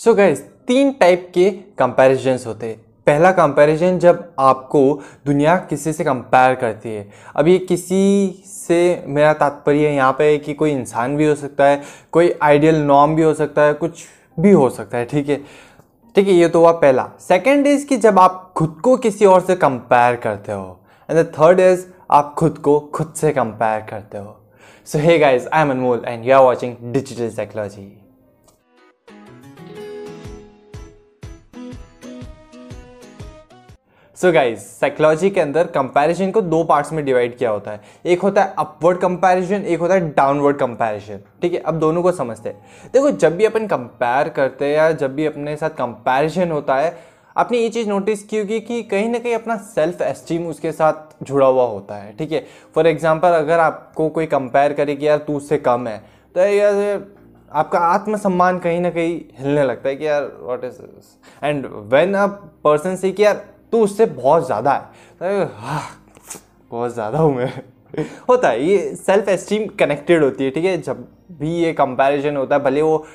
सो guys तीन type के comparisons होते हैं। पहला कंपैरिजन जब आपको दुनिया किसी से कंपेयर करती है। अब ये किसी से मेरा तात्पर्य यहाँ पे है कि कोई इंसान भी हो सकता है, कोई आइडियल नॉर्म भी हो सकता है, कुछ भी हो सकता है, ठीक है? ठीक है, ये तो हुआ पहला। सेकेंड इज़ कि जब आप खुद को किसी और से कंपेयर करते हो। एंड द थर्ड इज़ आप खुद को खुद से कंपेयर करते हो। So hey guys I am Anmol and you are watching digital psychology so guys psychology के अंदर कंपैरिजन को दो पार्ट्स में डिवाइड किया होता है। एक होता है अपवर्ड कंपैरिजन एक होता है डाउनवर्ड कंपैरिजन ठीक है, अब दोनों को समझते हैं। देखो, जब भी अपन कंपेयर करते हैं या जब भी अपने साथ कंपैरिजन होता है, आपने ये चीज़ नोटिस की होगी कि कहीं ना कहीं अपना सेल्फ एस्टीम उसके साथ जुड़ा हुआ होता है। ठीक है फॉर एग्ज़ाम्पल अगर आपको कोई कंपेयर करे कि यार तू उससे कम है तो यार आपका आत्मसम्मान कहीं ना कहीं हिलने लगता है कि यार what is and when a person say कि यार तो उससे बहुत ज़्यादा है। हाँ, बहुत ज़्यादा हूँ मैं। होता है ये सेल्फ एस्टीम कनेक्टेड होती है ठीक है? जब भी ये कंपैरिजन होता है भले वो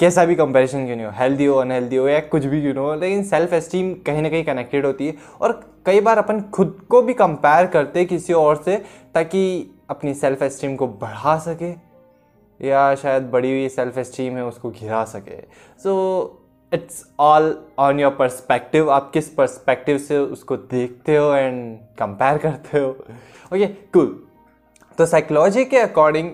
कैसा भी कंपैरिजन क्यों नहीं हो हेल्दी हो अनहेल्दी हो या कुछ भी क्यों नहीं हो लेकिन सेल्फ एस्टीम कहीं ना कहीं कनेक्टेड होती है। और कई बार अपन खुद को भी कंपेयर करते किसी और से ताकि अपनी सेल्फ एस्टीम को बढ़ा सके या शायद बड़ी हुई सेल्फ एस्टीम है उसको घिरा सके। So so, it's all on your perspective. आप किस परस्पेक्टिव से उसको देखते हो एंड कंपेयर करते हो? Okay, cool. तो साइकोलॉजी के अकॉर्डिंग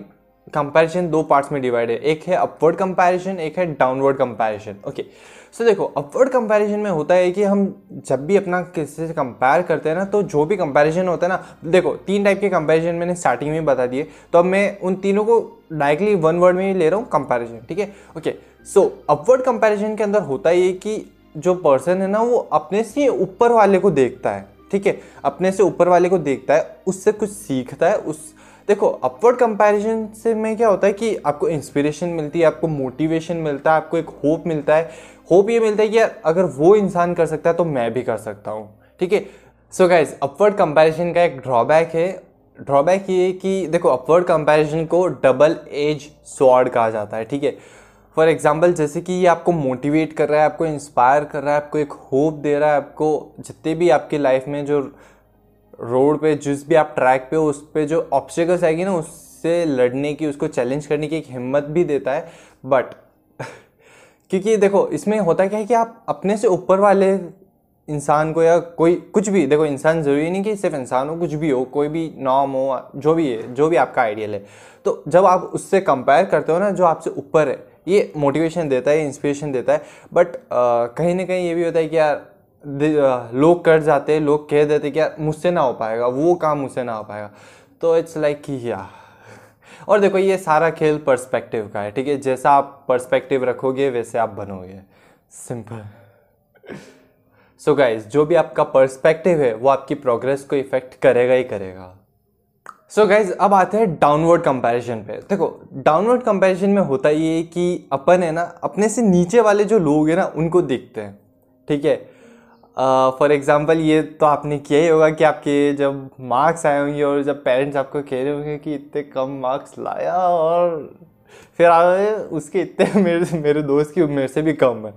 कंपैरिजन दो पार्ट्स में डिवाइड है। एक है अपवर्ड कंपैरिजन एक है डाउनवर्ड कंपैरिजन ओके सो देखो अपवर्ड कंपैरिजन में होता है कि हम जब भी अपना किसी से कंपेयर करते हैं ना तो जो भी कंपैरिजन होता है ना, देखो, तीन टाइप के कंपैरिजन मैंने स्टार्टिंग में बता दिए। तो अब मैं उन तीनों को डायरेक्टली वन वर्ड में ही ले रहा हूँ कंपैरिजन ठीक है? ओके सो अपवर्ड कंपैरिजन के अंदर होता है कि जो पर्सन है ना, वो अपने से ऊपर वाले को देखता है, ठीक है? अपने से ऊपर वाले को देखता है, उससे कुछ सीखता है, उस देखो अपवर्ड कंपैरिजन से में क्या होता है कि आपको इंस्पिरेशन मिलती है, आपको मोटिवेशन मिलता है, आपको एक होप मिलता है। होप ये मिलता है कि यार, अगर वो इंसान कर सकता है तो मैं भी कर सकता हूँ। ठीक है? सो गाइज़ अपवर्ड कंपैरिजन का एक ड्रॉबैक है। ड्रॉबैक ये कि देखो अपवर्ड कंपैरिजन को डबल एज स्वॉर्ड कहा जाता है। ठीक है? फॉर एग्ज़ाम्पल जैसे कि ये आपको मोटिवेट कर रहा है, आपको इंस्पायर कर रहा है, आपको एक होप दे रहा है, आपको जितने भी आपकी लाइफ में जो रोड पे जिस भी आप ट्रैक पे हो, उस पर जो ऑब्स्टिकल्स आएगी ना, उससे लड़ने की, उसको चैलेंज करने की एक हिम्मत भी देता है। बट क्योंकि देखो, इसमें होता क्या है कि आप अपने से ऊपर वाले इंसान को या कोई, कुछ भी, देखो, इंसान ज़रूरी नहीं कि सिर्फ़ इंसान हो कुछ भी हो, कोई भी नॉम हो, जो भी है, जो भी आपका आइडियल है। तो जब आप उससे कंपेयर करते हो ना, जो आपसे ऊपर है, ये मोटिवेशन देता है इंस्पिरेशन देता है। बट कहीं ना कहीं ये भी होता है कि यार लोग कर जाते हैं, लोग कह देते कि यार मुझसे ना हो पाएगा, वो काम मुझसे ना हो पाएगा। तो इट्स लाइक कि या। और देखो, ये सारा खेल पर्सपेक्टिव का है, ठीक है? जैसा आप पर्सपेक्टिव रखोगे, वैसे आप बनोगे। सिंपल सो गाइज़ जो भी आपका पर्सपेक्टिव है, वो आपकी प्रोग्रेस को इफ़ेक्ट करेगा ही करेगा। सो so गाइज़ अब आते हैं डाउनवर्ड कंपैरिजन पे। देखो डाउनवर्ड कंपैरिजन में होता ये है कि अपन है ना, अपने से नीचे वाले जो लोग हैं ना, उनको देखते हैं, ठीक है? फॉर एग्ज़ाम्पल ये तो आपने किया ही होगा कि आपके जब मार्क्स आए होंगे और जब पेरेंट्स आपको कह रहे होंगे कि इतने कम मार्क्स लाया और फिर आए उसके इतने मेरे मेरे दोस्त की, मेरे से भी कम है।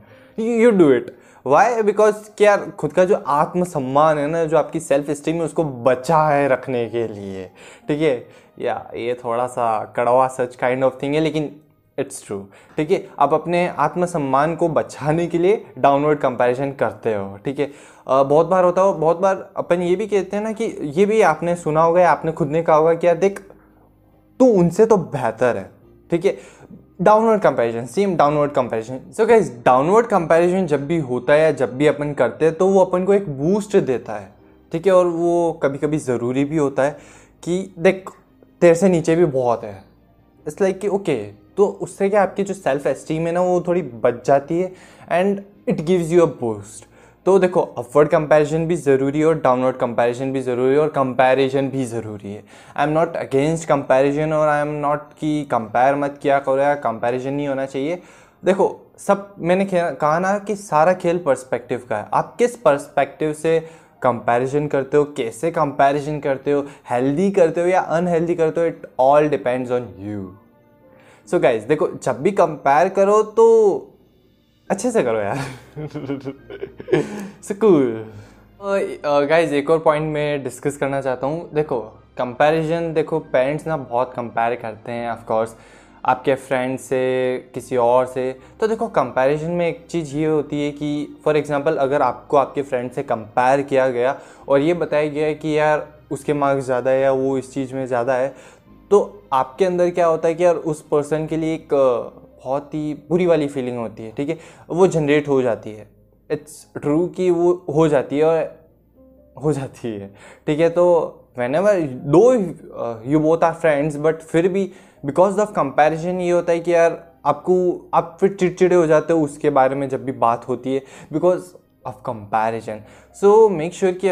You do it why because क्या खुद का जो आत्मसम्मान है ना, जो आपकी सेल्फ स्टीम है, उसको बचा है रखने के लिए। ठीक है? या, ये थोड़ा सा कड़वा सच काइंड ऑफ़ थिंग है, लेकिन इट्स ट्रू ठीक है आप अपने आत्मसम्मान को बचाने के लिए डाउनवर्ड कंपैरिजन करते हो, ठीक है? बहुत बार होता हो, बहुत बार अपन ये भी कहते हैं ना कि ये भी आपने सुना होगा आपने खुद ने कहा होगा कि यार देख, तू उनसे तो बेहतर है, ठीक है? Downward comparison same downward comparison so guys downward comparison जब भी होता है या जब भी अपन करते हैं तो वो अपन को एक बूस्ट देता है, ठीक है? और वो कभी कभी ज़रूरी भी होता है कि देख, तेरे से नीचे भी बहुत है। इट्स लाइक कि ओके तो उससे क्या आपकी जो सेल्फ एस्टीम है ना, वो थोड़ी बच जाती है and it gives you a boost तो देखो अपवर्ड कंपैरिजन भी ज़रूरी है और डाउनवर्ड कंपैरिजन भी ज़रूरी है और कंपैरिजन भी ज़रूरी है। I am not against comparison और आई एम नॉट कि कंपेयर मत किया करो या कंपैरिजन नहीं होना चाहिए। देखो, सब, मैंने कहा ना कि सारा खेल पर्सपेक्टिव का है। आप किस पर्सपेक्टिव से कंपैरिजन करते हो, कैसे कंपैरिजन करते हो हेल्दी करते हो या अनहेल्दी करते हो it all depends on you so guys देखो, जब भी कंपेयर करो तो अच्छे से करो यार। कूल गाइज़ एक और पॉइंट मैं डिस्कस करना चाहता हूँ। देखो कंपैरिजन देखो पेरेंट्स ना बहुत कंपेयर करते हैं ऑफ़ कोर्स आपके फ्रेंड से, किसी और से। तो देखो कंपैरिजन में एक चीज़ ये होती है कि फॉर एग्जांपल अगर आपको आपके फ्रेंड से कंपेयर किया गया और ये बताया गया कि यार, उसके मार्क्स ज़्यादा है या वो इस चीज़ में ज़्यादा है तो आपके अंदर क्या होता है कि यार उस पर्सन के लिए एक बहुत ही बुरी वाली फीलिंग होती है, ठीक है? वो जनरेट हो जाती है। इट्स ट्रू कि वो हो जाती है और हो जाती है, ठीक है? तो वेन एवर दो you both are friends but फिर भी बिकॉज़ ऑफ़ कंपेरिजन ये होता है कि यार आपको, आप फिर चिड़चिड़े हो जाते हो उसके बारे में जब भी बात होती है because of comparison so make sure कि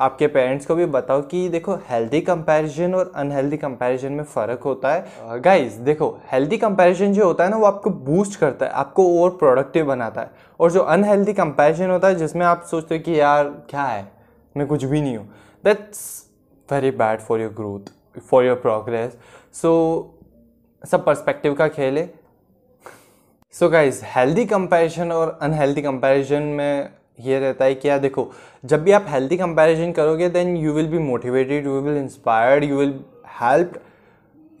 आपके पेरेंट्स को भी बताओ कि देखो हेल्दी कंपैरिजन और अनहेल्दी कंपैरिजन में फ़र्क होता है। गाइस uh, देखो हेल्दी कंपैरिजन जो होता है ना वो आपको बूस्ट करता है आपको और प्रोडक्टिव बनाता है। और जो अनहेल्दी कंपैरिजन होता है जिसमें आप सोचते हो कि यार क्या है? मैं कुछ भी नहीं हूँ। That's very bad for your growth for your progress so सब पर्सपेक्टिव का खेल है। सो गाइज़ हेल्दी कंपैरिजन और अनहेल्दी कंपैरिजन में ये रहता है कि यार देखो, जब भी आप हेल्दी कंपैरिजन करोगे then you will be motivated you will inspired you will help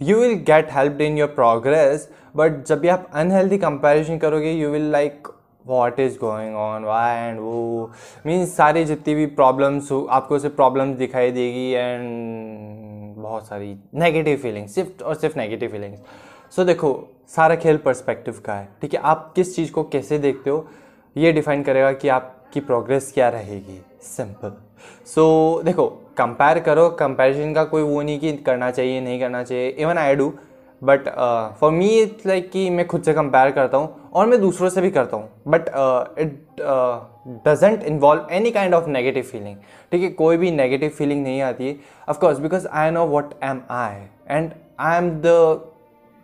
you will get help in your progress but जब भी आप अनहेल्दी कंपैरिजन करोगे you will like what is going on why and वो means सारी जितनी भी problems हो, आपको सिर्फ़ प्रॉब्लम्स दिखाई देगी एंड बहुत सारी नेगेटिव फीलिंग्स सिर्फ़ और सिर्फ़ नेगेटिव फीलिंग्स सो देखो, सारा खेल पर्सपेक्टिव का है, ठीक है? आप किस चीज़ को कैसे देखते हो, ये डिफाइन करेगा कि आपकी प्रोग्रेस क्या रहेगी? सिंपल सो so, देखो कंपेयर करो कंपेरिजन का कोई वो नहीं कि करना चाहिए नहीं करना चाहिए. Even I do but for me it's like कि मैं खुद से कंपेयर करता हूँ और मैं दूसरों से भी करता हूँ. But it doesn't involve any kind of negative feeling ठीक है कोई भी नेगेटिव फीलिंग नहीं आती है. Of course because I know what am I and I am the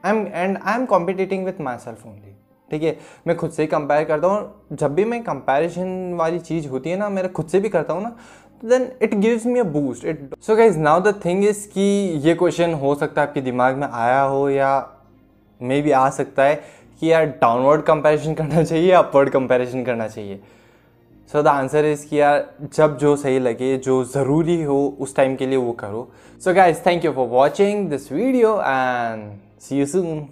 I am and I am competing with myself only ठीक है? मैं खुद से ही कंपेयर करता हूँ जब भी मैं कंपेरिजन वाली चीज़ होती है ना, मेरा खुद से भी करता हूँ ना then it gives me a boost it so guys now the thing is कि ये क्वेश्चन हो सकता है आपके दिमाग में आया हो या मे भी आ सकता है कि यार डाउनवर्ड कंपैरिजन करना चाहिए या अपवर्ड कंपैरिजन करना चाहिए। सो द आंसर इज़ कि यार जब जो सही लगे, जो ज़रूरी हो उस टाइम के लिए वो करो। So guys thank you for watching this video and see you soon